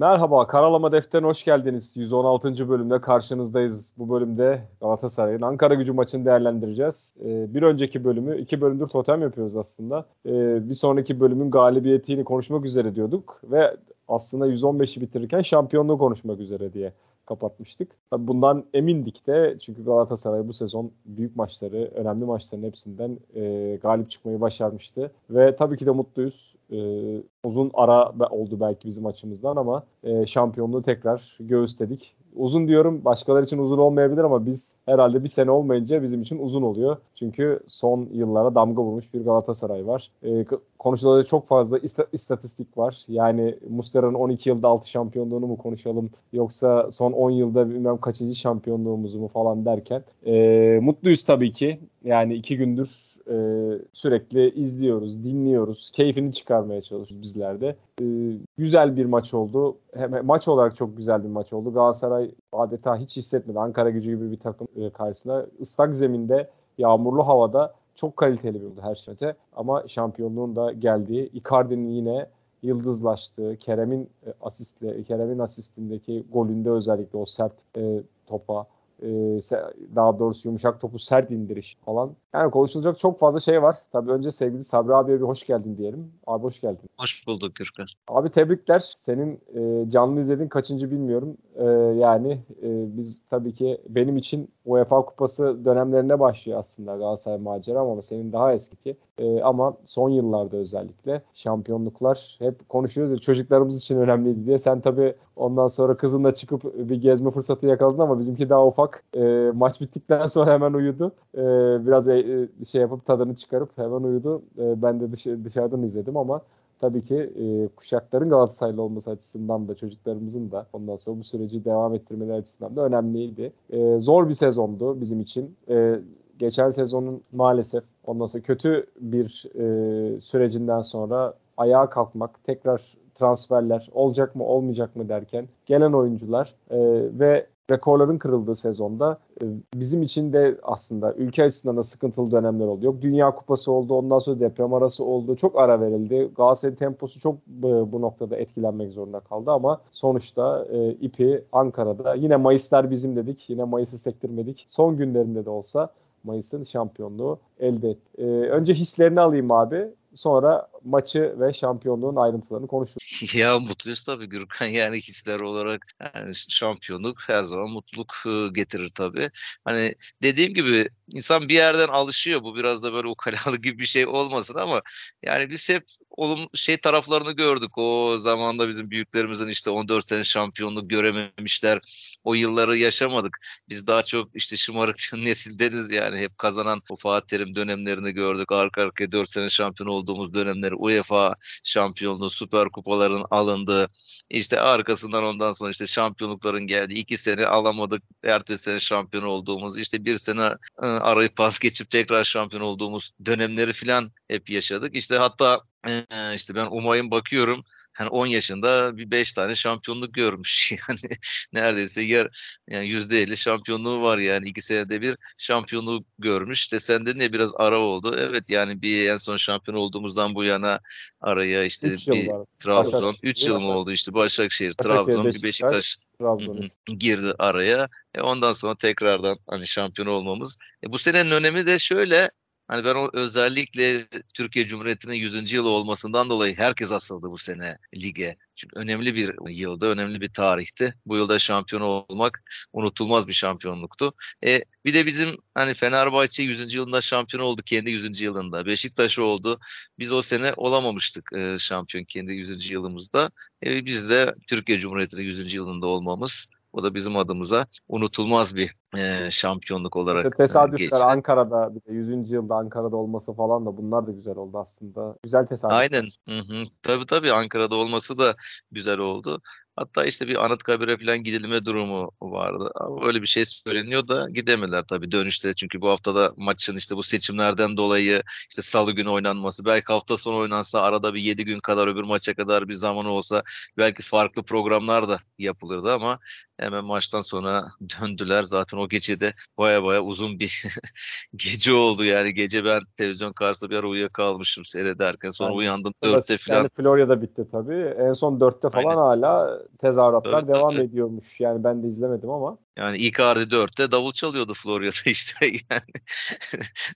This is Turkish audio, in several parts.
Merhaba, Karalama Defteri'ne hoş geldiniz. 116. bölümde karşınızdayız. Bu bölümde Galatasaray'ın Ankara gücü maçını değerlendireceğiz. Ee, bir önceki bölümü, iki bölümdür totem yapıyoruz aslında. Ee, bir sonraki bölümün galibiyetini konuşmak üzere diyorduk. Ve aslında 115'i bitirirken şampiyonluğu konuşmak üzere diye kapatmıştık. Tabii bundan emindik de çünkü Galatasaray bu sezon büyük maçları, önemli maçların hepsinden e, galip çıkmayı başarmıştı. Ve tabii ki de mutluyuz. E, uzun ara oldu belki bizim açımızdan ama e, şampiyonluğu tekrar göğüsledik. Uzun diyorum başkaları için uzun olmayabilir ama biz herhalde bir sene olmayınca bizim için uzun oluyor. Çünkü son yıllara damga vurmuş bir Galatasaray var. E, konuşulacak çok fazla istatistik var. Yani Muslera'nın 12 yılda 6 şampiyonluğunu mu konuşalım yoksa son 10 yılda bilmem kaçıncı şampiyonluğumuzu mu falan derken e, mutluyuz tabii ki. Yani iki gündür e, sürekli izliyoruz, dinliyoruz, keyfini çıkarmaya çalışıyoruz bizler de. E, güzel bir maç oldu. Hem maç olarak çok güzel bir maç oldu. Galatasaray adeta hiç hissetmedi. Ankara gücü gibi bir takım e, karşısında ıslak zeminde, yağmurlu havada çok kaliteli bir oldu her şeyde. Ama şampiyonluğun da geldiği, Icardi'nin yine yıldızlaştığı, Kerem'in e, asistle, Kerem'in asistindeki golünde özellikle o sert e, topa e, daha doğrusu yumuşak topu sert indiriş falan. Yani konuşulacak çok fazla şey var. Tabii önce sevgili Sabri abiye bir hoş geldin diyelim. Abi hoş geldin. Hoş bulduk Gürkan. Abi tebrikler. Senin e, canlı izlediğin kaçıncı bilmiyorum. E, yani e, biz tabii ki benim için UEFA Kupası dönemlerine başlıyor aslında Galatasaray macera ama senin daha eski ki. E, ama son yıllarda özellikle şampiyonluklar hep konuşuyoruz ya çocuklarımız için önemliydi diye. Sen tabii ondan sonra kızınla çıkıp bir gezme fırsatı yakaladın ama bizimki daha ufak. E, maç bittikten sonra hemen uyudu. E, biraz e, şey yapıp tadını çıkarıp hemen uyudu. E, ben de dış, dışarıdan izledim ama tabii ki e, kuşakların Galatasaraylı olması açısından da çocuklarımızın da ondan sonra bu süreci devam ettirmeleri açısından da önemliydi. E, zor bir sezondu bizim için. E, geçen sezonun maalesef ondan sonra kötü bir e, sürecinden sonra ayağa kalkmak, tekrar transferler olacak mı olmayacak mı derken gelen oyuncular e, ve rekorların kırıldığı sezonda e, bizim için de aslında ülke açısından da sıkıntılı dönemler oldu. Yok Dünya Kupası oldu, ondan sonra deprem arası oldu. Çok ara verildi. Galatasaray'ın temposu çok e, bu noktada etkilenmek zorunda kaldı ama sonuçta e, ipi Ankara'da yine Mayıslar bizim dedik. Yine Mayıs'ı sektirmedik. Son günlerinde de olsa Mayıs'ın şampiyonluğu elde etti. Ee, önce hislerini alayım abi. Sonra maçı ve şampiyonluğun ayrıntılarını konuşuruz. Ya mutluyuz tabii Gürkan yani hisler olarak yani şampiyonluk her zaman mutluluk ıı, getirir tabii. Hani dediğim gibi insan bir yerden alışıyor bu biraz da böyle ukalalı gibi bir şey olmasın ama yani biz hep olum şey taraflarını gördük. O zamanda bizim büyüklerimizin işte 14 sene şampiyonluk görememişler. O yılları yaşamadık. Biz daha çok işte şımarık nesildeniz yani hep kazanan o Fatih Terim dönemlerini gördük. Arka arkaya 4 sene şampiyon olduğumuz dönemleri UEFA şampiyonluğu, süper kupaların alındığı işte arkasından ondan sonra işte şampiyonlukların geldi. iki sene alamadık. Ertesi sene şampiyon olduğumuz işte bir sene ıı, arayıp pas geçip tekrar şampiyon olduğumuz dönemleri falan hep yaşadık. İşte hatta işte ben umayım bakıyorum hani 10 yaşında bir 5 tane şampiyonluk görmüş. Yani neredeyse yer yani %50 şampiyonluğu var yani iki senede bir şampiyonluğu görmüş. İşte sende ne biraz ara oldu. Evet yani bir en son şampiyon olduğumuzdan bu yana araya işte üç bir Trabzon 3 yıl mı oldu işte Başakşehir, Başakşehir Trabzon, Beşiktaş, bir Beşiktaş Trabzon. girdi araya. E ondan sonra tekrardan hani şampiyon olmamız. E bu senenin önemi de şöyle Hani ben o özellikle Türkiye Cumhuriyeti'nin 100. yılı olmasından dolayı herkes asıldı bu sene lige. Çünkü önemli bir yılda, önemli bir tarihti. Bu yılda şampiyon olmak unutulmaz bir şampiyonluktu. E, bir de bizim hani Fenerbahçe 100. yılında şampiyon oldu kendi 100. yılında. Beşiktaş oldu. Biz o sene olamamıştık e, şampiyon kendi 100. yılımızda. E, biz de Türkiye Cumhuriyeti'nin 100. yılında olmamız o da bizim adımıza unutulmaz bir e, şampiyonluk olarak işte tesadüfler geçti. Ankara'da bir de 100. yılda Ankara'da olması falan da bunlar da güzel oldu aslında. Güzel tesadüf. Aynen. Hı hı. Tabii tabii Ankara'da olması da güzel oldu. Hatta işte bir Anıtkabir'e falan gidilme durumu vardı. Ama öyle bir şey söyleniyor da gidemediler tabii dönüşte. Çünkü bu haftada maçın işte bu seçimlerden dolayı işte salı günü oynanması. Belki hafta sonu oynansa arada bir 7 gün kadar öbür maça kadar bir zaman olsa belki farklı programlar da yapılırdı ama Hemen maçtan sonra döndüler. Zaten o gece de baya baya uzun bir gece oldu yani. Gece ben televizyon karşısında bir ara uyuyakalmışım seyrederken. Sonra yani, uyandım dörtte falan. Yani Florya'da bitti tabii. En son dörtte falan Aynen. hala tezahüratlar evet, devam evet. ediyormuş. Yani ben de izlemedim ama. Yani Icardi dörtte davul çalıyordu Florya'da işte yani.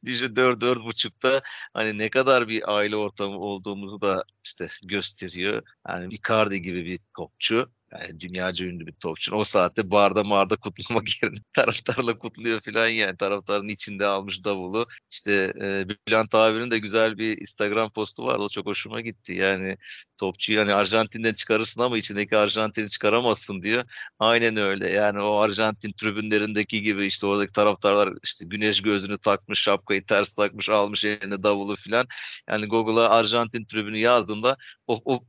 Düşün dört dört buçukta hani ne kadar bir aile ortamı olduğumuzu da işte gösteriyor. Yani Icardi gibi bir topçu yani dünyaca ünlü bir topçu. O saatte barda marda kutlamak yerine taraftarla kutluyor falan yani. Taraftarın içinde almış davulu. İşte e, Bülent abinin de güzel bir Instagram postu vardı. O çok hoşuma gitti. Yani topçuyu hani Arjantin'den çıkarırsın ama içindeki Arjantin'i çıkaramazsın diyor. Aynen öyle. Yani o Arjantin tribünlerindeki gibi işte oradaki taraftarlar işte güneş gözünü takmış, şapkayı ters takmış, almış eline davulu filan. Yani Google'a Arjantin tribünü yazdığında o, o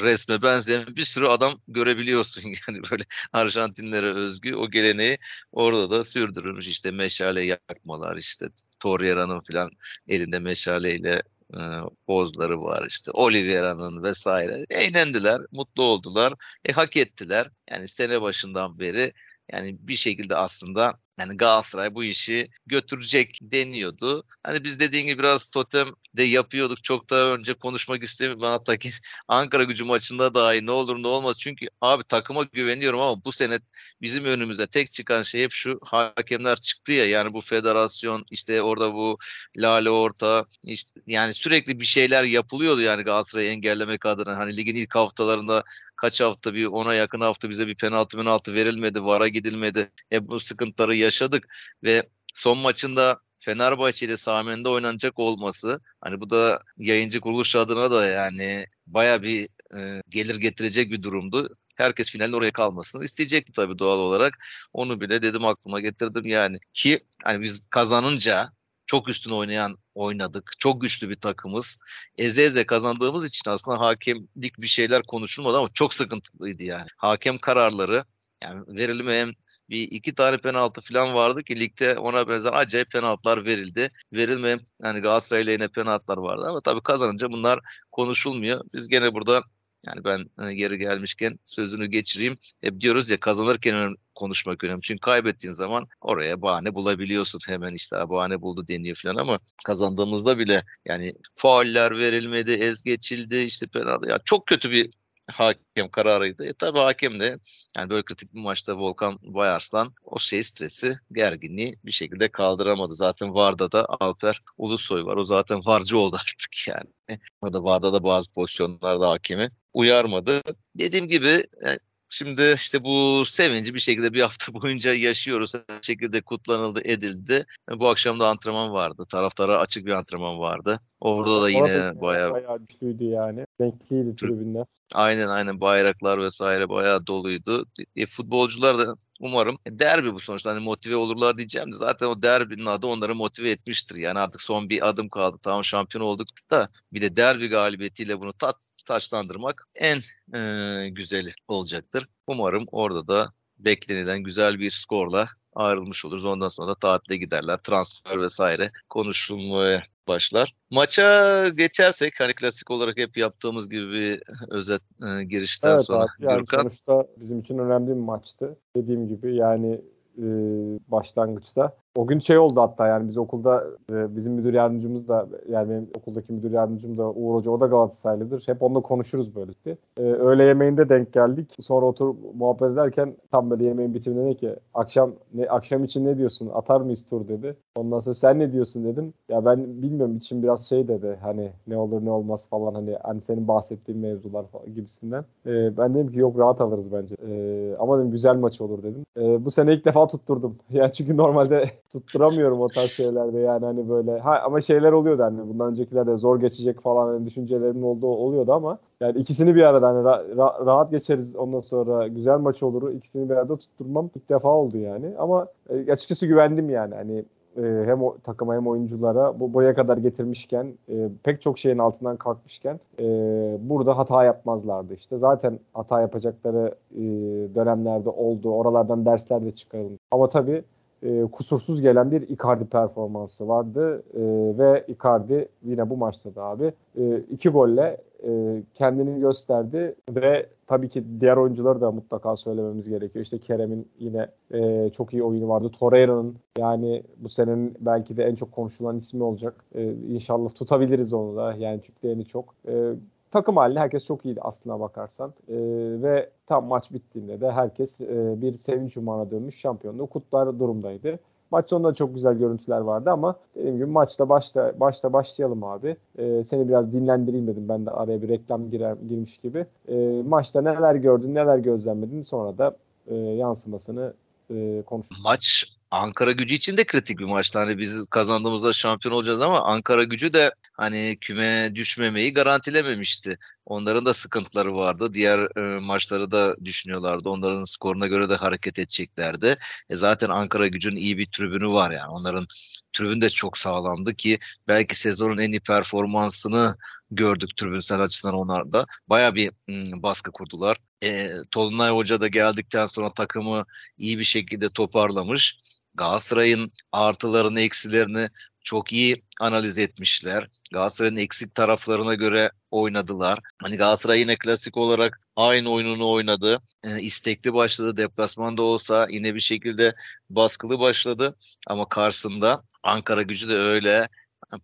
resme benzeyen bir sürü adam görebiliyorsun. Yani böyle Arjantinlere özgü o geleneği orada da sürdürülmüş. İşte meşale yakmalar işte Torreira'nın filan elinde meşaleyle e, pozları var işte Oliveira'nın vesaire. Eğlendiler mutlu oldular. E, hak ettiler. Yani sene başından beri yani bir şekilde aslında yani Galatasaray bu işi götürecek deniyordu. Hani biz dediğin gibi biraz totem de yapıyorduk. Çok daha önce konuşmak istemiyorum. Ben hatta ki Ankara gücü maçında dahi ne olur ne olmaz. Çünkü abi takıma güveniyorum ama bu sene bizim önümüzde tek çıkan şey hep şu hakemler çıktı ya. Yani bu federasyon işte orada bu Lale Orta işte yani sürekli bir şeyler yapılıyordu yani Galatasaray'ı engellemek adına. Hani ligin ilk haftalarında kaç hafta bir ona yakın hafta bize bir penaltı penaltı verilmedi. VAR'a gidilmedi. Hep bu sıkıntıları yaşadık ve son maçında Fenerbahçe ile Samen'de oynanacak olması hani bu da yayıncı kuruluş adına da yani baya bir e, gelir getirecek bir durumdu. Herkes finalin oraya kalmasını isteyecekti tabii doğal olarak. Onu bile dedim aklıma getirdim yani. Ki hani biz kazanınca çok üstün oynayan oynadık. Çok güçlü bir takımız. Eze eze kazandığımız için aslında hakemlik bir şeyler konuşulmadı ama çok sıkıntılıydı yani. Hakem kararları yani verilmeyen bir iki tane penaltı falan vardı ki ligde ona benzer acayip penaltılar verildi. Verilmeyen yani Galatasaray lehine penaltılar vardı ama tabii kazanınca bunlar konuşulmuyor. Biz gene burada yani ben e, geri gelmişken sözünü geçireyim. Hep diyoruz ya kazanırken konuşmak önemli. Çünkü kaybettiğin zaman oraya bahane bulabiliyorsun. Hemen işte bahane buldu deniyor falan ama kazandığımızda bile yani fauller verilmedi, ez geçildi, işte penaltı. Ya çok kötü bir hakem kararıydı. E tabi hakem de yani böyle kritik bir maçta Volkan Bayarslan o şey stresi, gerginliği bir şekilde kaldıramadı. Zaten Varda da Alper Ulusoy var. O zaten varcı oldu artık yani. O da Varda da bazı pozisyonlarda hakemi uyarmadı. Dediğim gibi yani e, Şimdi işte bu sevinci bir şekilde bir hafta boyunca yaşıyoruz. Her şekilde kutlanıldı, edildi. Bu akşam da antrenman vardı. Taraftara açık bir antrenman vardı. Orada da yine bayağı... Bayağı güçlüydü yani. Renkliydi tribünler. Aynen aynen bayraklar vesaire bayağı doluydu. E, futbolcular da umarım e, derbi bu sonuçta hani motive olurlar diyeceğim de zaten o derbinin adı onları motive etmiştir. Yani artık son bir adım kaldı. Tamam şampiyon olduk da bir de derbi galibiyetiyle bunu tat, taçlandırmak en e, güzeli olacaktır. Umarım orada da beklenilen güzel bir skorla ayrılmış oluruz. Ondan sonra da tatile giderler. Transfer vesaire konuşulmaya başlar. Maça geçersek hani klasik olarak hep yaptığımız gibi bir özet e, girişten evet, sonra. Abi, yani Gürkan. sonuçta bizim için önemli bir maçtı. Dediğim gibi yani e, başlangıçta. O gün şey oldu hatta yani biz okulda e, bizim müdür yardımcımız da yani benim okuldaki müdür yardımcım da Uğur Hoca o da Galatasaraylıdır. Hep onunla konuşuruz böyle. E, öğle yemeğinde denk geldik. Sonra oturup muhabbet ederken tam böyle yemeğin bitiminde ne ki akşam ne akşam için ne diyorsun? Atar mıyız tur dedi. Ondan sonra sen ne diyorsun dedim. Ya ben bilmiyorum için biraz şey dedi hani ne olur ne olmaz falan hani hani senin bahsettiğin mevzular falan gibisinden. E, ben dedim ki yok rahat alırız bence. E, ama dedim güzel maç olur dedim. E, bu sene ilk defa tutturdum. Yani çünkü normalde tutturamıyorum o tarz şeylerde yani hani böyle ha, ama şeyler oluyordu hani bundan öncekilerde zor geçecek falan hani düşüncelerimin olduğu oluyordu ama yani ikisini bir arada hani ra- ra- rahat geçeriz ondan sonra güzel maç olur ikisini bir arada tutturmam ilk defa oldu yani ama e, açıkçası güvendim yani hani e, hem o, takıma hem oyunculara bu boya kadar getirmişken e, pek çok şeyin altından kalkmışken e, burada hata yapmazlardı işte. Zaten hata yapacakları e, dönemlerde oldu. Oralardan dersler de çıkarıldı. Ama tabii e, kusursuz gelen bir Icardi performansı vardı e, ve Icardi yine bu maçta da abi e, iki golle e, kendini gösterdi ve tabii ki diğer oyuncuları da mutlaka söylememiz gerekiyor. İşte Kerem'in yine e, çok iyi oyunu vardı. Torreira'nın yani bu senenin belki de en çok konuşulan ismi olacak. E, inşallah tutabiliriz onu da. Yani Türklerini çok. E, takım halinde herkes çok iyiydi aslına bakarsan. E, ve tam maç bittiğinde de herkes e, bir sevinç umağına dönmüş şampiyonluğu kutlar durumdaydı. Maç sonunda çok güzel görüntüler vardı ama dediğim gibi maçta başta başta başlayalım abi. Ee, seni biraz dinlendireyim dedim. Ben de araya bir reklam girer, girmiş gibi. Ee, maçta neler gördün, neler gözlemledin sonra da e, yansımasını e, konuşalım. Maç Ankara gücü için de kritik bir maçtı. Hani biz kazandığımızda şampiyon olacağız ama Ankara gücü de hani küme düşmemeyi garantilememişti. Onların da sıkıntıları vardı. Diğer e, maçları da düşünüyorlardı. Onların skoruna göre de hareket edeceklerdi. E zaten Ankara gücünün iyi bir tribünü var yani. Onların tribün de çok sağlamdı ki belki sezonun en iyi performansını gördük tribünsel açısından onlarda. Baya bir m, baskı kurdular. E, Tolunay Hoca da geldikten sonra takımı iyi bir şekilde toparlamış. Galatasaray'ın artılarını, eksilerini çok iyi analiz etmişler. Galatasaray'ın eksik taraflarına göre oynadılar. Hani Galatasaray yine klasik olarak aynı oyununu oynadı. E, istekli başladı. Deplasmanda olsa yine bir şekilde baskılı başladı. Ama karşısında Ankara gücü de öyle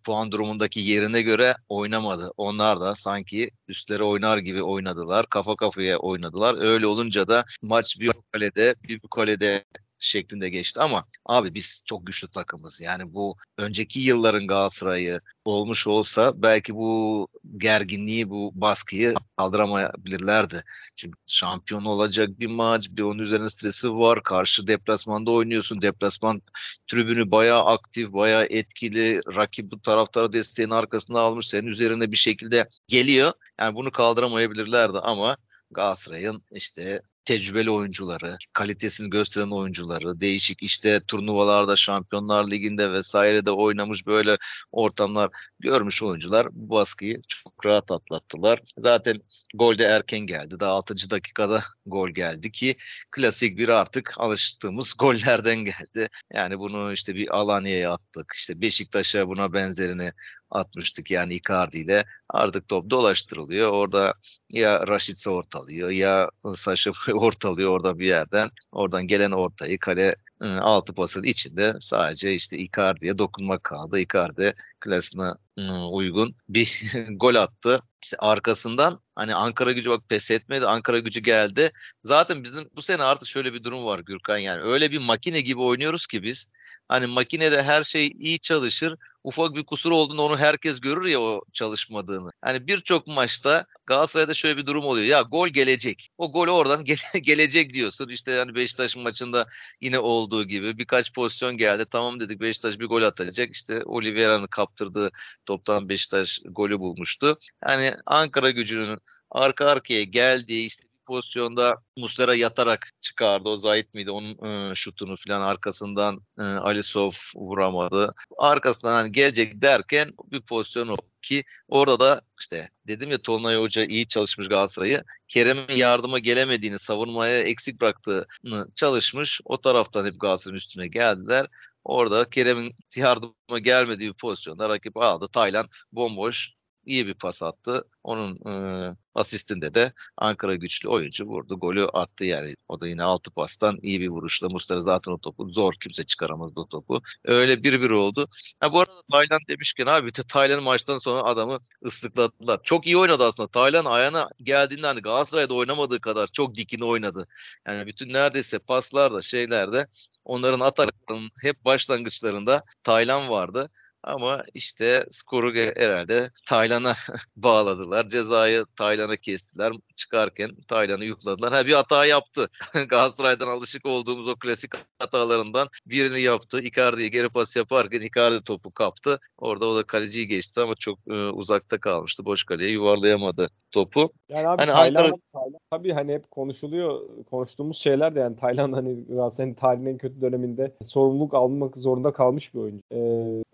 puan durumundaki yerine göre oynamadı. Onlar da sanki üstleri oynar gibi oynadılar. Kafa kafaya oynadılar. Öyle olunca da maç bir kalede bir kalede şeklinde geçti ama abi biz çok güçlü takımız. Yani bu önceki yılların Galatasaray'ı olmuş olsa belki bu gerginliği, bu baskıyı kaldıramayabilirlerdi. Çünkü şampiyon olacak bir maç, bir onun üzerine stresi var. Karşı deplasmanda oynuyorsun. Deplasman tribünü bayağı aktif, bayağı etkili. Rakip bu taraftara desteğin arkasında almış. Senin üzerine bir şekilde geliyor. Yani bunu kaldıramayabilirlerdi ama Galatasaray'ın işte tecrübeli oyuncuları, kalitesini gösteren oyuncuları, değişik işte turnuvalarda, Şampiyonlar Ligi'nde vesairede oynamış böyle ortamlar görmüş oyuncular bu baskıyı çok rahat atlattılar. Zaten gol de erken geldi. Daha 6. dakikada gol geldi ki klasik bir artık alıştığımız gollerden geldi. Yani bunu işte bir Alanya'ya attık. İşte Beşiktaş'a buna benzerini atmıştık yani Icardi ile. Artık top dolaştırılıyor. Orada ya Raşitse ortalıyor ya Saşa ortalıyor orada bir yerden. Oradan gelen ortayı kale ıı, altı pasın içinde sadece işte Icardi'ye dokunmak kaldı. Icardi klasına ıı, uygun bir gol attı. İşte arkasından hani Ankara gücü bak pes etmedi. Ankara gücü geldi. Zaten bizim bu sene artık şöyle bir durum var Gürkan yani. Öyle bir makine gibi oynuyoruz ki biz. Hani makinede her şey iyi çalışır. Ufak bir kusur olduğunda onu herkes görür ya o çalışmadığını. Hani birçok maçta Galatasaray'da şöyle bir durum oluyor. Ya gol gelecek. O gol oradan gele- gelecek diyorsun. İşte yani Beşiktaş maçında yine olduğu gibi birkaç pozisyon geldi. Tamam dedik Beşiktaş bir gol atacak. İşte Oliveira'nın kaptırdığı toptan Beşiktaş golü bulmuştu. Yani Ankara gücünün arka arkaya geldiği işte pozisyonda Muslera yatarak çıkardı. O Zahit miydi? Onun e, şutunu falan arkasından e, Alisov vuramadı. Arkasından hani gelecek derken bir pozisyon oldu ki orada da işte dedim ya Tolunay Hoca iyi çalışmış Galatasaray'ı. Kerem'in yardıma gelemediğini, savunmaya eksik bıraktığını çalışmış. O taraftan hep Galatasaray'ın üstüne geldiler. Orada Kerem'in yardıma gelmediği bir pozisyonda rakip aldı. Taylan bomboş iyi bir pas attı. Onun e, asistinde de Ankara güçlü oyuncu vurdu. Golü attı yani. O da yine altı pastan iyi bir vuruşla. Mustafa zaten o topu zor kimse çıkaramazdı o topu. Öyle bir bir oldu. Ha, bu arada Tayland demişken abi de Tayland maçtan sonra adamı ıslıkladılar. Çok iyi oynadı aslında. Tayland ayağına geldiğinde hani Galatasaray'da oynamadığı kadar çok dikini oynadı. Yani bütün neredeyse paslarda şeylerde onların ataklarının hep başlangıçlarında Tayland vardı. Ama işte skoru herhalde Taylan'a bağladılar. Cezayı Taylan'a kestiler. Çıkarken Taylan'ı yukladılar. Ha bir hata yaptı. Galatasaray'dan alışık olduğumuz o klasik hatalarından birini yaptı. Icardi'ye geri pas yaparken Icardi topu kaptı. Orada o da kaleciyi geçti ama çok e, uzakta kalmıştı. Boş kaleye yuvarlayamadı topu. Yani abi hani Tayland, Ankara... Tayland tabii hani hep konuşuluyor. Konuştuğumuz şeyler de yani Tayland hani Galatasaray'ın tarihinin en kötü döneminde sorumluluk almak zorunda kalmış bir oyuncu. Ee,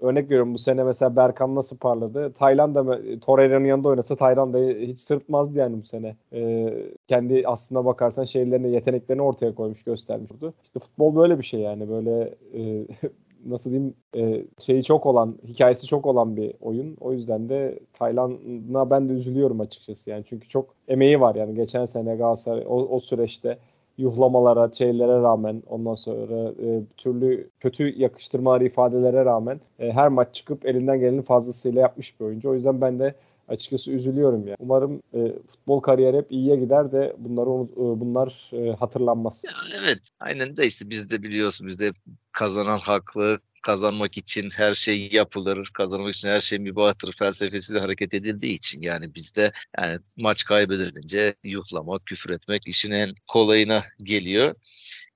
örnek veriyorum bu sene mesela Berkan nasıl parladı. Tayland da Torreira'nın yanında oynasa Tayland da hiç sırtmazdı yani bu sene. Ee, kendi aslına bakarsan şeylerini, yeteneklerini ortaya koymuş, göstermiş oldu. İşte futbol böyle bir şey yani böyle e, nasıl diyeyim e, şeyi çok olan, hikayesi çok olan bir oyun. O yüzden de Tayland'a ben de üzülüyorum açıkçası yani. Çünkü çok emeği var yani geçen sene Galatasaray o, o süreçte yuhlamalara, şeylere rağmen ondan sonra e, türlü kötü yakıştırmaları ifadelere rağmen e, her maç çıkıp elinden gelenin fazlasıyla yapmış bir oyuncu. O yüzden ben de açıkçası üzülüyorum ya. Umarım e, futbol kariyeri hep iyiye gider de bunları e, bunlar e, hatırlanmaz. Ya, evet. Aynen de işte biz de biliyorsun biz de kazanan haklı, kazanmak için her şey yapılır, kazanmak için her şey mübahtır felsefesiyle hareket edildiği için yani bizde yani maç kaybedilince yuhlamak, küfür etmek işin en kolayına geliyor.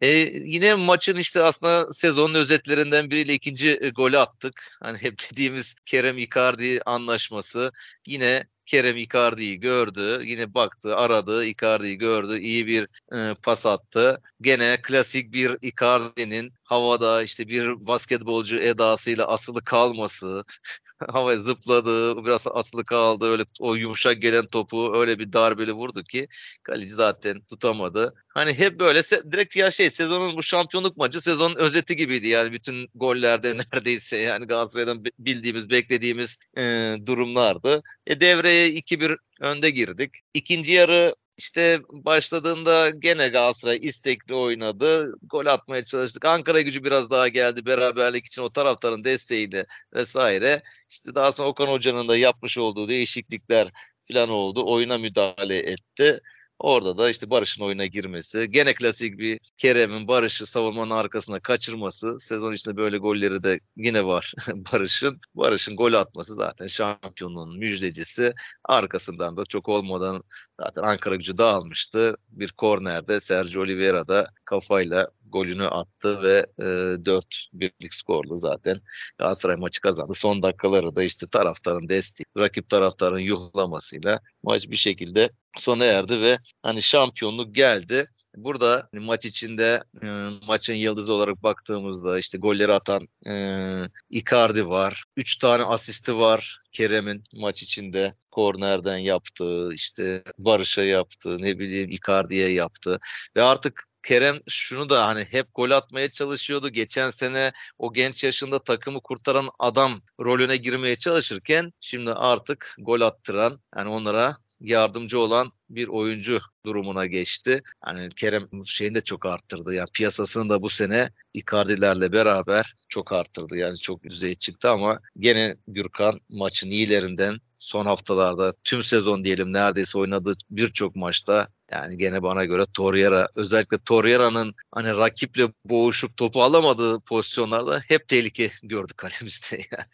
E, yine maçın işte aslında sezonun özetlerinden biriyle ikinci e, golü attık. Hani hep dediğimiz Kerem Icardi anlaşması yine Kerem Icardi'yi gördü. Yine baktı, aradı. Icardi'yi gördü. iyi bir e, pas attı. Gene klasik bir Icardi'nin havada işte bir basketbolcu edasıyla asılı kalması, havaya zıpladı, biraz asılı kaldı. Öyle o yumuşak gelen topu öyle bir darbeli vurdu ki kaleci zaten tutamadı. Hani hep böyle direkt ya şey sezonun bu şampiyonluk maçı sezonun özeti gibiydi yani bütün gollerde neredeyse yani Galatasaray'dan bildiğimiz, beklediğimiz e, durumlardı. E devreye 2-1 önde girdik. İkinci yarı işte başladığında gene Galatasaray istekli oynadı. Gol atmaya çalıştık. Ankara gücü biraz daha geldi beraberlik için o taraftarın desteğiyle vesaire. İşte daha sonra Okan Hoca'nın da yapmış olduğu değişiklikler falan oldu. Oyuna müdahale etti. Orada da işte Barış'ın oyuna girmesi, gene klasik bir Kerem'in Barış'ı savunmanın arkasına kaçırması, sezon içinde böyle golleri de yine var Barış'ın. Barış'ın gol atması zaten şampiyonluğun müjdecisi. Arkasından da çok olmadan zaten Ankara gücü dağılmıştı. Bir kornerde Sergio Oliveira da kafayla golünü attı ve e, 4-1'lik skorlu zaten Galatasaray maçı kazandı. Son dakikaları da işte taraftarın desteği, rakip taraftarın yuhlamasıyla maç bir şekilde sona erdi ve hani şampiyonluk geldi. Burada hani maç içinde e, maçın yıldızı olarak baktığımızda işte golleri atan e, Icardi var. Üç tane asisti var Kerem'in maç içinde. Kornerden yaptığı, işte Barış'a yaptığı, ne bileyim Icardi'ye yaptı. Ve artık Kerem şunu da hani hep gol atmaya çalışıyordu. Geçen sene o genç yaşında takımı kurtaran adam rolüne girmeye çalışırken şimdi artık gol attıran yani onlara yardımcı olan bir oyuncu durumuna geçti. Yani Kerem şeyini de çok arttırdı. Yani piyasasını da bu sene Icardi'lerle beraber çok arttırdı. Yani çok düzeye çıktı ama gene Gürkan maçın iyilerinden son haftalarda tüm sezon diyelim neredeyse oynadığı birçok maçta yani gene bana göre Torreira özellikle Torreira'nın hani rakiple boğuşup topu alamadığı pozisyonlarda hep tehlike gördük kalemizde yani.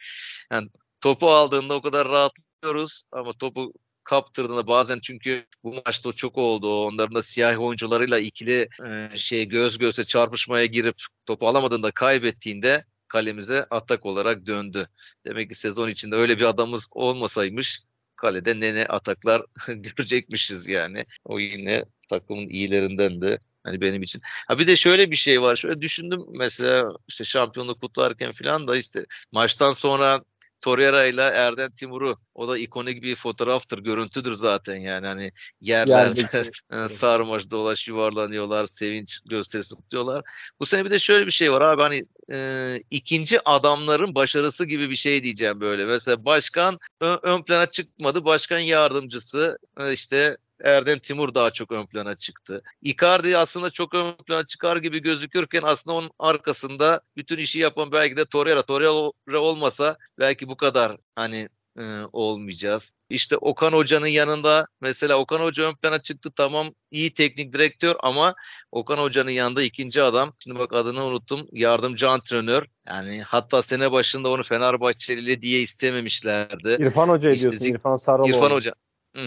yani topu aldığında o kadar rahatlıyoruz ama topu kaptırdığında bazen çünkü bu maçta çok oldu. Onların da siyah oyuncularıyla ikili e, şey göz göze çarpışmaya girip topu alamadığında kaybettiğinde kalemize atak olarak döndü. Demek ki sezon içinde öyle bir adamımız olmasaymış kalede ne ne ataklar görecekmişiz yani. O yine takımın iyilerinden de Hani benim için. Ha bir de şöyle bir şey var. Şöyle düşündüm mesela işte şampiyonluk kutlarken falan da işte maçtan sonra Torreira ile Erden Timur'u o da ikonik bir fotoğraftır, görüntüdür zaten yani hani yerlerde sarmaş dolaş yuvarlanıyorlar, sevinç gösterisi kutluyorlar. Bu sene bir de şöyle bir şey var abi hani e, ikinci adamların başarısı gibi bir şey diyeceğim böyle. Mesela başkan ön, ön plana çıkmadı, başkan yardımcısı e, işte Erden Timur daha çok ön plana çıktı. Icardi aslında çok ön plana çıkar gibi gözükürken aslında onun arkasında bütün işi yapan belki de Torreira. Torreira olmasa belki bu kadar hani e, olmayacağız. İşte Okan Hoca'nın yanında mesela Okan Hoca ön plana çıktı tamam iyi teknik direktör ama Okan Hoca'nın yanında ikinci adam şimdi bak adını unuttum yardımcı antrenör yani hatta sene başında onu Fenerbahçeli diye istememişlerdi. İrfan Hoca işte diyorsun İrfan Sarıoğlu. İrfan Hoca.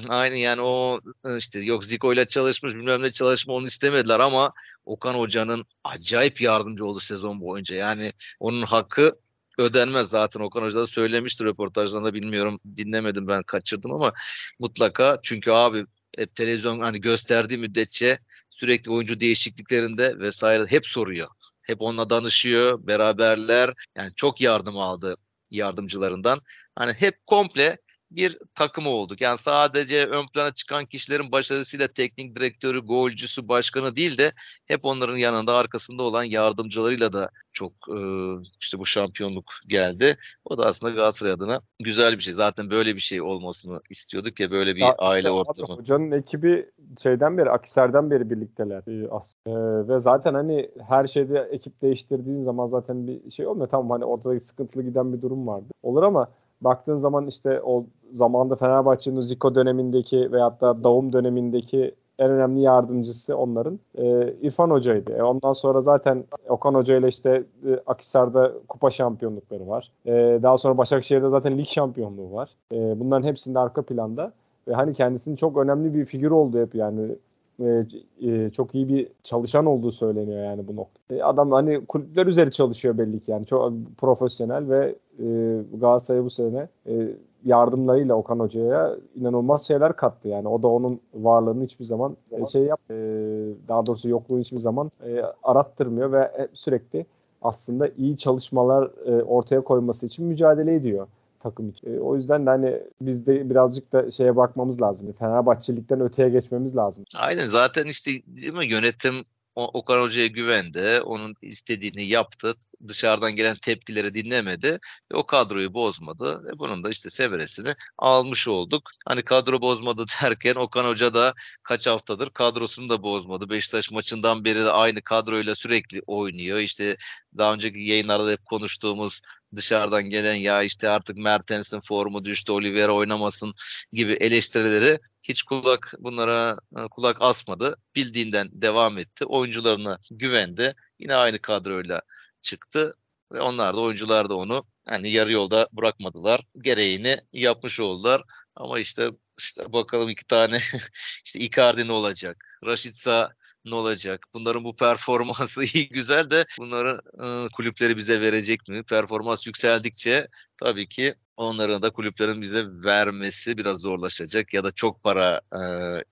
Aynı yani o işte yok Zico ile çalışmış bilmem ne çalışma onu istemediler ama Okan Hoca'nın acayip yardımcı oldu sezon boyunca. Yani onun hakkı ödenmez zaten Okan Hoca da söylemiştir röportajlarında bilmiyorum dinlemedim ben kaçırdım ama mutlaka çünkü abi hep televizyon hani gösterdiği müddetçe sürekli oyuncu değişikliklerinde vesaire hep soruyor. Hep onunla danışıyor, beraberler. Yani çok yardım aldı yardımcılarından. Hani hep komple bir takım olduk. Yani sadece ön plana çıkan kişilerin başarısıyla teknik direktörü, golcüsü, başkanı değil de hep onların yanında arkasında olan yardımcılarıyla da çok e, işte bu şampiyonluk geldi. O da aslında Galatasaray adına güzel bir şey. Zaten böyle bir şey olmasını istiyorduk ya böyle bir ya aile işte ortamı. Hocanın ekibi şeyden beri Akisar'dan beri birlikteler e, aslında. E, ve zaten hani her şeyde ekip değiştirdiğin zaman zaten bir şey olmuyor. Tamam hani ortada sıkıntılı giden bir durum vardı. Olur ama baktığın zaman işte o zamanda Fenerbahçe'nin Zico dönemindeki veyahut da Davum dönemindeki en önemli yardımcısı onların e, İrfan Hoca'ydı. E, ondan sonra zaten Okan Hoca ile işte e, Akisar'da kupa şampiyonlukları var. E, daha sonra Başakşehir'de zaten lig şampiyonluğu var. E, bunların hepsinde arka planda. Ve hani kendisinin çok önemli bir figür oldu hep yani e, e, çok iyi bir çalışan olduğu söyleniyor yani bu nokta. E, adam hani kulüpler üzeri çalışıyor belli ki yani çok profesyonel ve e, Galatasaray bu sene e, yardımlarıyla Okan Hoca'ya inanılmaz şeyler kattı yani. O da onun varlığını hiçbir zaman, zaman. şey yap e, daha doğrusu yokluğunu hiçbir zaman e, arattırmıyor ve sürekli aslında iyi çalışmalar e, ortaya koyması için mücadele ediyor takım için. E, o yüzden de hani biz de birazcık da şeye bakmamız lazım. Fenerbahçelikten öteye geçmemiz lazım. Aynen zaten işte değil mi yönetim Okan Hoca'ya güvendi. Onun istediğini yaptı. Dışarıdan gelen tepkileri dinlemedi ve o kadroyu bozmadı. Ve bunun da işte severesini almış olduk. Hani kadro bozmadı derken Okan Hoca da kaç haftadır kadrosunu da bozmadı. Beşiktaş maçından beri de aynı kadroyla sürekli oynuyor. İşte daha önceki yayınlarda hep konuştuğumuz dışarıdan gelen ya işte artık Mertens'in formu düştü, Oliveira oynamasın gibi eleştirileri hiç kulak bunlara e, kulak asmadı. Bildiğinden devam etti. Oyuncularına güvendi. Yine aynı kadroyla çıktı ve onlar da oyuncular da onu hani yarı yolda bırakmadılar. Gereğini yapmış oldular. Ama işte işte bakalım iki tane işte Icardi ne olacak? Raşitsa ne olacak? Bunların bu performansı iyi güzel de bunları kulüpleri bize verecek mi? Performans yükseldikçe tabii ki onların da kulüplerin bize vermesi biraz zorlaşacak ya da çok para e,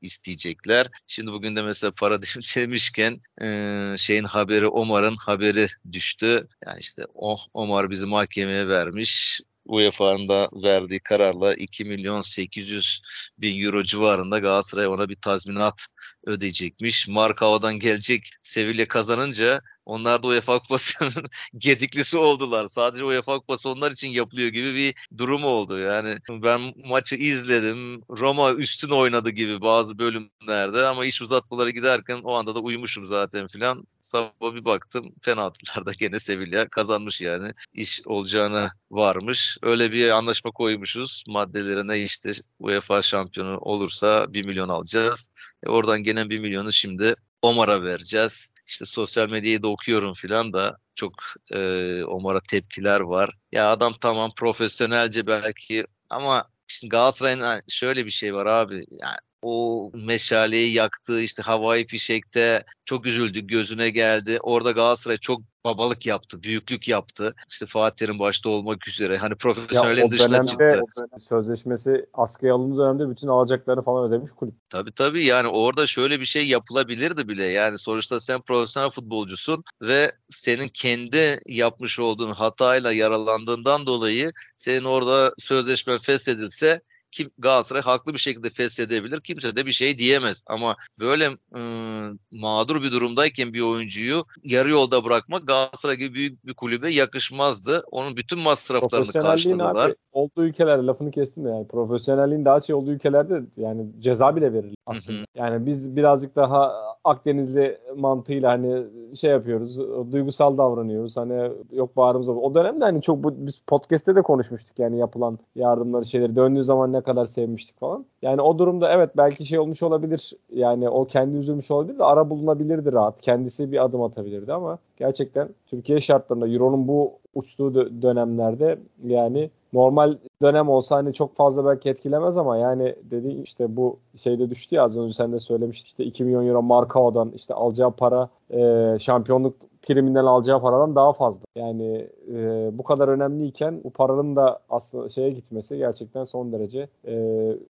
isteyecekler. Şimdi bugün de mesela para demişken e, şeyin haberi Omar'ın haberi düştü. Yani işte oh, Omar bizi mahkemeye vermiş. UEFA'nın da verdiği kararla 2 milyon 800 bin euro civarında Galatasaray ona bir tazminat ödeyecekmiş. Mark havadan gelecek Sevilla kazanınca onlar da UEFA Kupası'nın gediklisi oldular. Sadece UEFA Kupası onlar için yapılıyor gibi bir durum oldu. Yani ben maçı izledim. Roma üstün oynadı gibi bazı bölümlerde ama iş uzatmaları giderken o anda da uyumuşum zaten filan. Sabah bir baktım penaltılarda gene Sevilla kazanmış yani. İş olacağına varmış. Öyle bir anlaşma koymuşuz. Maddelerine işte UEFA şampiyonu olursa 1 milyon alacağız. E oradan gelen 1 milyonu şimdi Omar'a vereceğiz. İşte sosyal medyayı da okuyorum filan da çok e, Omar'a tepkiler var. Ya adam tamam profesyonelce belki ama işte Galatasaray'ın şöyle bir şey var abi. Yani o meşaleyi yaktığı işte havai fişekte çok üzüldü gözüne geldi. Orada Galatasaray çok babalık yaptı, büyüklük yaptı. İşte Fatih'in başta olmak üzere. Hani profesyonelin dışına dönemde, çıktı. O sözleşmesi askıya alındığı dönemde bütün alacakları falan ödemiş kulüp. Tabii tabii yani orada şöyle bir şey yapılabilirdi bile. Yani sonuçta sen profesyonel futbolcusun ve senin kendi yapmış olduğun hatayla yaralandığından dolayı senin orada sözleşme feshedilse kim Galatasaray haklı bir şekilde feshedebilir. Kimse de bir şey diyemez. Ama böyle ıı, mağdur bir durumdayken bir oyuncuyu yarı yolda bırakmak Galatasaray gibi büyük bir kulübe yakışmazdı. Onun bütün masraflarını karşıladılar. Abi, olduğu ülkelerde lafını kestim yani. Profesyonelliğin daha şey olduğu ülkelerde yani ceza bile verilir aslında. Hı hı. Yani biz birazcık daha Akdenizli mantığıyla hani şey yapıyoruz. Duygusal davranıyoruz. Hani yok bağrımıza. O dönemde hani çok bu, biz podcast'te de konuşmuştuk yani yapılan yardımları şeyleri döndüğü zaman ne kadar sevmiştik falan. Yani o durumda evet belki şey olmuş olabilir. Yani o kendi üzülmüş olabilir de ara bulunabilirdi rahat. Kendisi bir adım atabilirdi ama gerçekten Türkiye şartlarında Euro'nun bu uçtuğu dönemlerde yani normal dönem olsa hani çok fazla belki etkilemez ama yani dedi işte bu şeyde düştü ya az önce sen de söylemiştin işte 2 milyon euro Markao'dan işte alacağı para e, şampiyonluk priminden alacağı paradan daha fazla. Yani e, bu kadar önemliyken bu paranın da aslında şeye gitmesi gerçekten son derece e,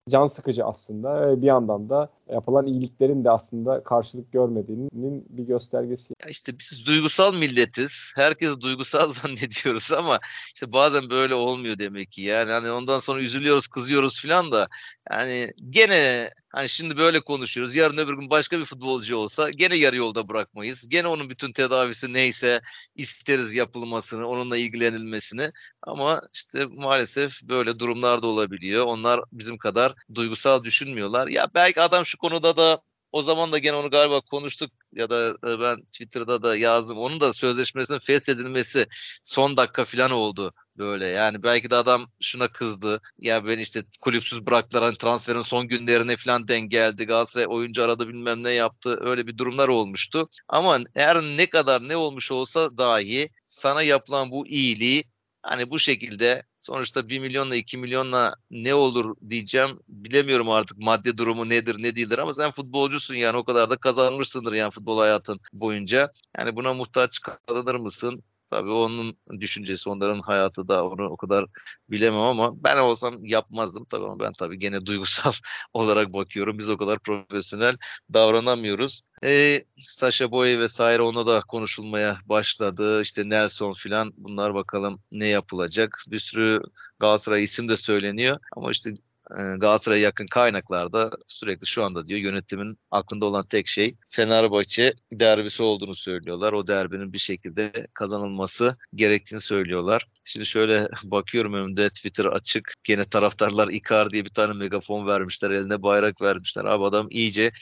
can sıkıcı aslında. ve bir yandan da yapılan iyiliklerin de aslında karşılık görmediğinin bir göstergesi. Ya işte biz duygusal milletiz. Herkes duygusal zannediyoruz ama işte bazen böyle olmuyor demek ki. Yani hani ondan sonra üzülüyoruz, kızıyoruz falan da yani gene hani şimdi böyle konuşuyoruz. Yarın öbür gün başka bir futbolcu olsa gene yarı yolda bırakmayız. Gene onun bütün tedavisi neyse isteriz yapılmasını, onunla ilgilenilmesini. Ama işte maalesef böyle durumlar da olabiliyor. Onlar bizim kadar duygusal düşünmüyorlar. Ya belki adam şu konuda da o zaman da gene onu galiba konuştuk ya da e, ben Twitter'da da yazdım. Onun da sözleşmesinin feshedilmesi son dakika falan oldu böyle. Yani belki de adam şuna kızdı. Ya beni işte kulüpsüz bıraktılar hani transferin son günlerine falan denk geldi. Galatasaray oyuncu aradı bilmem ne yaptı. Öyle bir durumlar olmuştu. Ama eğer ne kadar ne olmuş olsa dahi sana yapılan bu iyiliği Hani bu şekilde sonuçta 1 milyonla 2 milyonla ne olur diyeceğim. Bilemiyorum artık maddi durumu nedir ne değildir ama sen futbolcusun yani o kadar da kazanmışsındır yani futbol hayatın boyunca. Yani buna muhtaç kalır mısın? Tabii onun düşüncesi, onların hayatı da onu o kadar bilemem ama ben olsam yapmazdım tabii ama ben tabii gene duygusal olarak bakıyorum. Biz o kadar profesyonel davranamıyoruz. E, Sasha Boy vesaire ona da konuşulmaya başladı. İşte Nelson filan bunlar bakalım ne yapılacak. Bir sürü Galatasaray isim de söyleniyor ama işte Galatasaray'a yakın kaynaklarda sürekli şu anda diyor yönetimin aklında olan tek şey Fenerbahçe derbisi olduğunu söylüyorlar. O derbinin bir şekilde kazanılması gerektiğini söylüyorlar. Şimdi şöyle bakıyorum önümde Twitter açık. Gene taraftarlar Ikar diye bir tane megafon vermişler. Eline bayrak vermişler. Abi adam iyice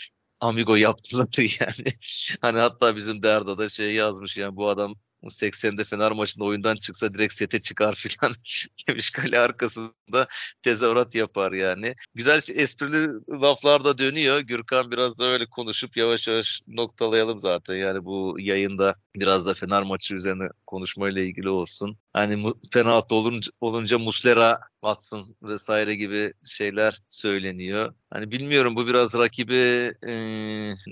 amigo yaptılar yani. hani hatta bizim Derda da şey yazmış yani bu adam 80'de Fener maçında oyundan çıksa direkt sete çıkar filan demiş kale arkasında tezahürat yapar yani. Güzel esprili laflar da dönüyor. Gürkan biraz da öyle konuşup yavaş yavaş noktalayalım zaten. Yani bu yayında biraz da Fener maçı üzerine konuşmayla ilgili olsun. Hani penaltı olunca, olunca Muslera Watson vesaire gibi şeyler söyleniyor. Hani bilmiyorum bu biraz rakibi e,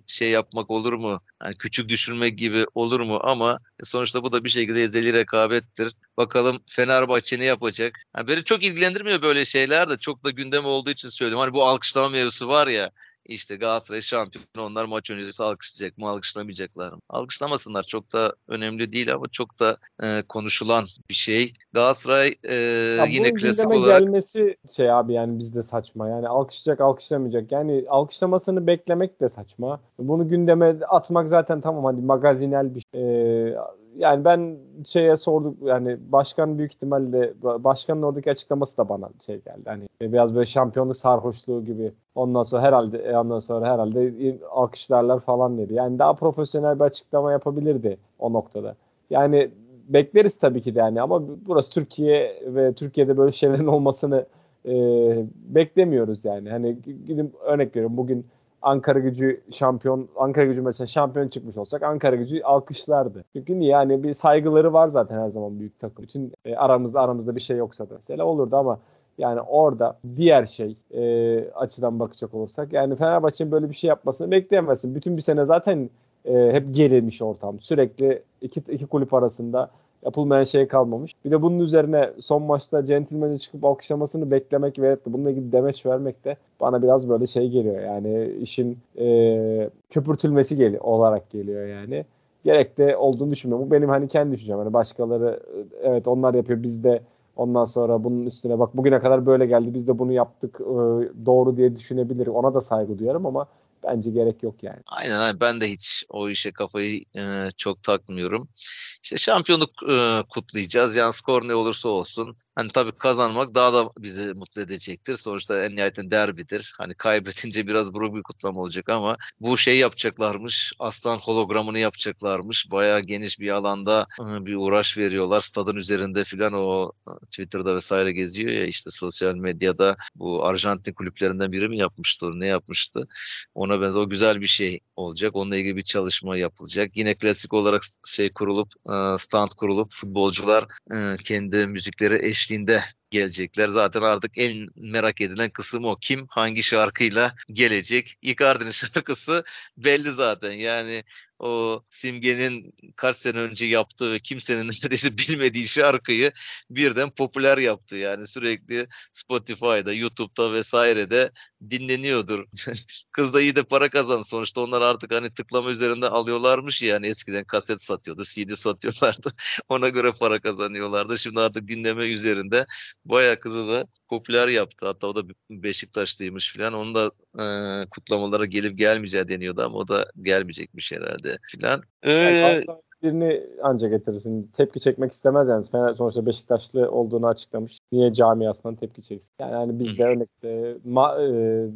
şey yapmak olur mu? Hani küçük düşürmek gibi olur mu? Ama sonuçta bu da bir şekilde ezeli rekabettir. Bakalım Fenerbahçe ne yapacak? Yani beni çok ilgilendirmiyor böyle şeyler de çok da gündem olduğu için söylüyorum. Hani bu alkışlama mevzusu var ya işte Galatasaray şampiyon onlar maç öncesi alkışlayacak mı alkışlamayacaklar mı? Alkışlamasınlar çok da önemli değil ama çok da e, konuşulan bir şey. Galatasaray e, ya yine klasik olarak gelmesi şey abi yani bizde saçma. Yani alkışlayacak alkışlamayacak. Yani alkışlamasını beklemek de saçma. Bunu gündeme atmak zaten tamam hadi magazinel bir. E, yani ben şeye sorduk yani başkan büyük ihtimalle başkanın oradaki açıklaması da bana şey geldi. Hani biraz böyle şampiyonluk sarhoşluğu gibi. Ondan sonra herhalde e, ondan sonra herhalde alkışlarlar falan dedi. Yani daha profesyonel bir açıklama yapabilirdi o noktada. Yani bekleriz tabii ki de yani ama burası Türkiye ve Türkiye'de böyle şeylerin olmasını e, beklemiyoruz yani. Hani gidip örnek veriyorum bugün Ankara gücü şampiyon Ankara gücü maçına şampiyon çıkmış olsak Ankara gücü alkışlardı. Çünkü niye yani bir saygıları var zaten her zaman büyük takım. Bütün e, aramızda aramızda bir şey yoksa da mesela olurdu ama yani orada diğer şey e, açıdan bakacak olursak yani Fenerbahçe'nin böyle bir şey yapmasını bekleyemezsin. Bütün bir sene zaten e, hep gerilmiş ortam. Sürekli iki, iki kulüp arasında yapılmayan şey kalmamış. Bir de bunun üzerine son maçta centilmence çıkıp alkışlamasını beklemek ve bununla ilgili demeç vermek de bana biraz böyle şey geliyor. Yani işin e, köpürtülmesi gel olarak geliyor yani. Gerek de olduğunu düşünmüyorum. Bu benim hani kendi düşüncem. Hani başkaları evet onlar yapıyor biz de Ondan sonra bunun üstüne bak bugüne kadar böyle geldi biz de bunu yaptık e, doğru diye düşünebilir. Ona da saygı duyarım ama bence gerek yok yani. Aynen aynen ben de hiç o işe kafayı e, çok takmıyorum. İşte şampiyonluk e, kutlayacağız. Yani skor ne olursa olsun. Hani tabii kazanmak daha da bizi mutlu edecektir. Sonuçta en nihayetinde derbidir. Hani kaybetince biraz buruk bir kutlama olacak ama bu şey yapacaklarmış. Aslan hologramını yapacaklarmış. Bayağı geniş bir alanda e, bir uğraş veriyorlar. Stadın üzerinde filan o Twitter'da vesaire geziyor ya işte sosyal medyada bu Arjantin kulüplerinden biri mi yapmıştı? Ne yapmıştı? Ona benzer o güzel bir şey olacak. Onunla ilgili bir çalışma yapılacak. Yine klasik olarak şey kurulup stand kurulup futbolcular kendi müzikleri eşliğinde gelecekler. Zaten artık en merak edilen kısım o. Kim hangi şarkıyla gelecek? Icardi'nin şarkısı belli zaten. Yani o Simge'nin kaç sene önce yaptığı ve kimsenin neredeyse bilmediği şarkıyı birden popüler yaptı. Yani sürekli Spotify'da, YouTube'da vesairede dinleniyordur. Kız da iyi de para kazan. Sonuçta onlar artık hani tıklama üzerinde alıyorlarmış yani eskiden kaset satıyordu, CD satıyorlardı. Ona göre para kazanıyorlardı. Şimdi artık dinleme üzerinde bayağı kızı da popüler yaptı. Hatta o da Beşiktaşlıymış falan. Onun da e, kutlamalara gelip gelmeyeceği deniyordu ama o da gelmeyecekmiş herhalde falan. Ee, birini anca getirirsin. Tepki çekmek istemez yani. Fener sonuçta Beşiktaşlı olduğunu açıklamış. Niye camiasından tepki çeksin? Yani, yani biz de örnekte ma, e,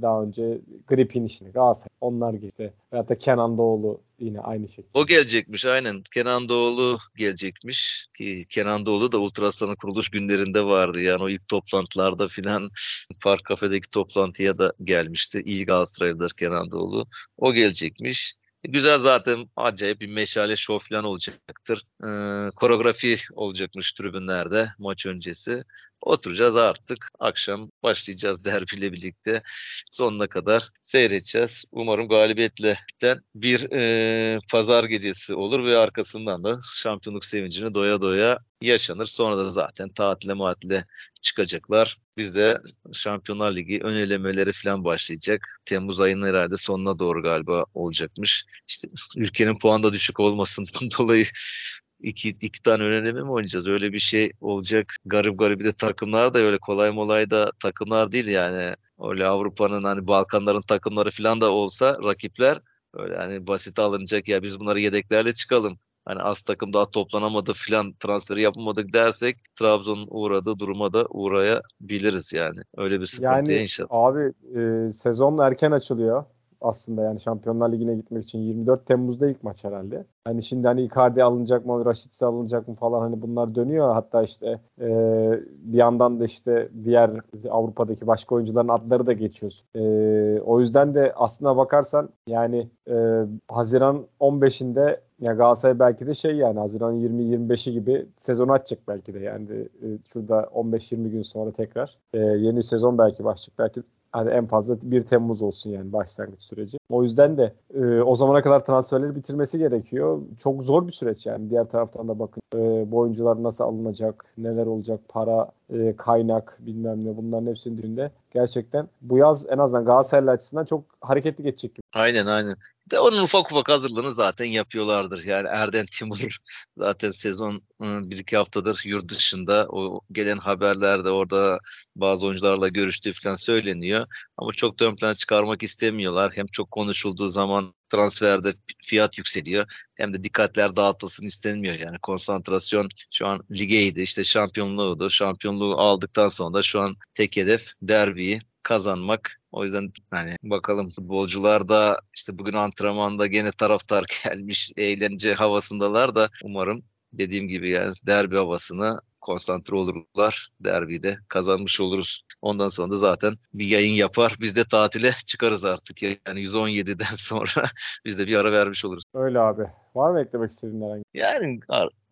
daha önce Grip'in işini Galatasaray onlar gitti. Veyahut da Kenan Doğulu yine aynı şekilde. O gelecekmiş aynen. Kenan Doğulu gelecekmiş. Ki Kenan Doğulu da Ultrasan'ın kuruluş günlerinde vardı. Yani o ilk toplantılarda filan Park Kafe'deki toplantıya da gelmişti. İyi Galatasaraylıdır Kenan Doğulu. O gelecekmiş. Güzel zaten acayip bir meşale şov falan olacaktır. Ee, koreografi olacakmış tribünlerde maç öncesi. Oturacağız artık. Akşam başlayacağız derbiyle birlikte. Sonuna kadar seyredeceğiz. Umarım galibiyetle bir e, pazar gecesi olur ve arkasından da şampiyonluk sevincini doya doya yaşanır. Sonra da zaten tatile matile çıkacaklar. Bizde Şampiyonlar Ligi ön elemeleri falan başlayacak. Temmuz ayının herhalde sonuna doğru galiba olacakmış. İşte ülkenin puan da düşük olmasından dolayı iki, iki tane önleme mi oynayacağız? Öyle bir şey olacak. Garip garip bir de takımlar da öyle kolay molay da takımlar değil yani. Öyle Avrupa'nın hani Balkanların takımları falan da olsa rakipler öyle hani basit alınacak ya biz bunları yedeklerle çıkalım. Hani az takım daha toplanamadı filan transferi yapamadık dersek Trabzon'un uğradığı duruma da uğrayabiliriz yani. Öyle bir sıkıntıya yani, inşallah. Abi e, sezon erken açılıyor aslında yani Şampiyonlar Ligi'ne gitmek için 24 Temmuz'da ilk maç herhalde. Hani şimdi hani Icardi alınacak mı, Raşitse alınacak mı falan hani bunlar dönüyor. Hatta işte e, bir yandan da işte diğer Avrupa'daki başka oyuncuların adları da geçiyorsun. E, o yüzden de aslına bakarsan yani e, Haziran 15'inde ya Galatasaray belki de şey yani Haziran 20-25'i gibi sezonu açacak belki de yani e, şurada 15-20 gün sonra tekrar e, yeni sezon belki başlayacak. Belki hani en fazla 1 Temmuz olsun yani başlangıç süreci. O yüzden de e, o zamana kadar transferleri bitirmesi gerekiyor. Çok zor bir süreç yani. Diğer taraftan da bakın e, bu oyuncular nasıl alınacak, neler olacak, para, e, kaynak bilmem ne bunların hepsinin düşünde gerçekten bu yaz en azından Galatasaraylı açısından çok hareketli geçecek gibi. Aynen aynen. De onun ufak ufak hazırlığını zaten yapıyorlardır. Yani Erden Timur zaten sezon ıı, bir iki haftadır yurt dışında. O gelen haberlerde orada bazı oyuncularla görüştüğü falan söyleniyor. Ama çok da ön plana çıkarmak istemiyorlar. Hem çok konuşulduğu zaman transferde fiyat yükseliyor. Hem de dikkatler dağıtılsın istenmiyor. Yani konsantrasyon şu an ligeydi. işte şampiyonluğuydu. Şampiyonluğu aldıktan sonra da şu an tek hedef derbiyi kazanmak. O yüzden hani bakalım futbolcular da işte bugün antrenmanda gene taraftar gelmiş eğlence havasındalar da umarım dediğim gibi yani derbi havasını konsantre olurlar. Derbide kazanmış oluruz. Ondan sonra da zaten bir yayın yapar. Biz de tatile çıkarız artık. Yani 117'den sonra biz de bir ara vermiş oluruz. Öyle abi. Var mı eklemek istediğin herhangi? Yani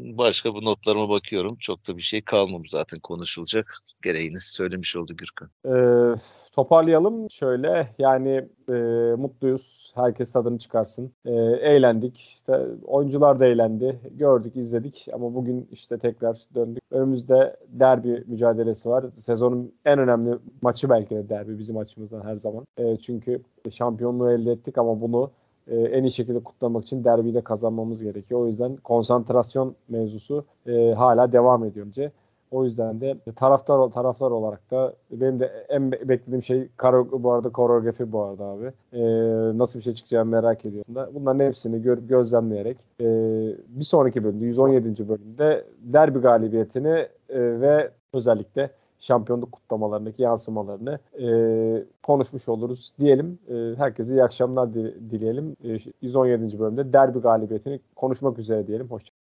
başka bu notlarıma bakıyorum. Çok da bir şey kalmamış zaten konuşulacak. Gereğini söylemiş oldu Gürkan. Ee, toparlayalım şöyle. Yani e, mutluyuz. Herkes tadını çıkarsın. E, eğlendik. İşte oyuncular da eğlendi. Gördük, izledik. Ama bugün işte tekrar döndük. Önümüzde derbi mücadelesi var. Sezonun en önemli maçı belki de derbi bizim açımızdan her zaman. E, çünkü şampiyonluğu elde ettik ama bunu e, en iyi şekilde kutlamak için derbiyi de kazanmamız gerekiyor. O yüzden konsantrasyon mevzusu e, hala devam ediyor önce. O yüzden de taraftar taraftar olarak da benim de en beklediğim şey bu arada koreografi bu arada abi. E, nasıl bir şey çıkacağını merak ediyorsun da. Bunların hepsini görüp gözlemleyerek e, bir sonraki bölümde 117. bölümde derbi galibiyetini e, ve özellikle şampiyonluk kutlamalarındaki yansımalarını e, konuşmuş oluruz diyelim. E, herkese iyi akşamlar dileyelim. E, 117. bölümde derbi galibiyetini konuşmak üzere diyelim. Hoşçakalın.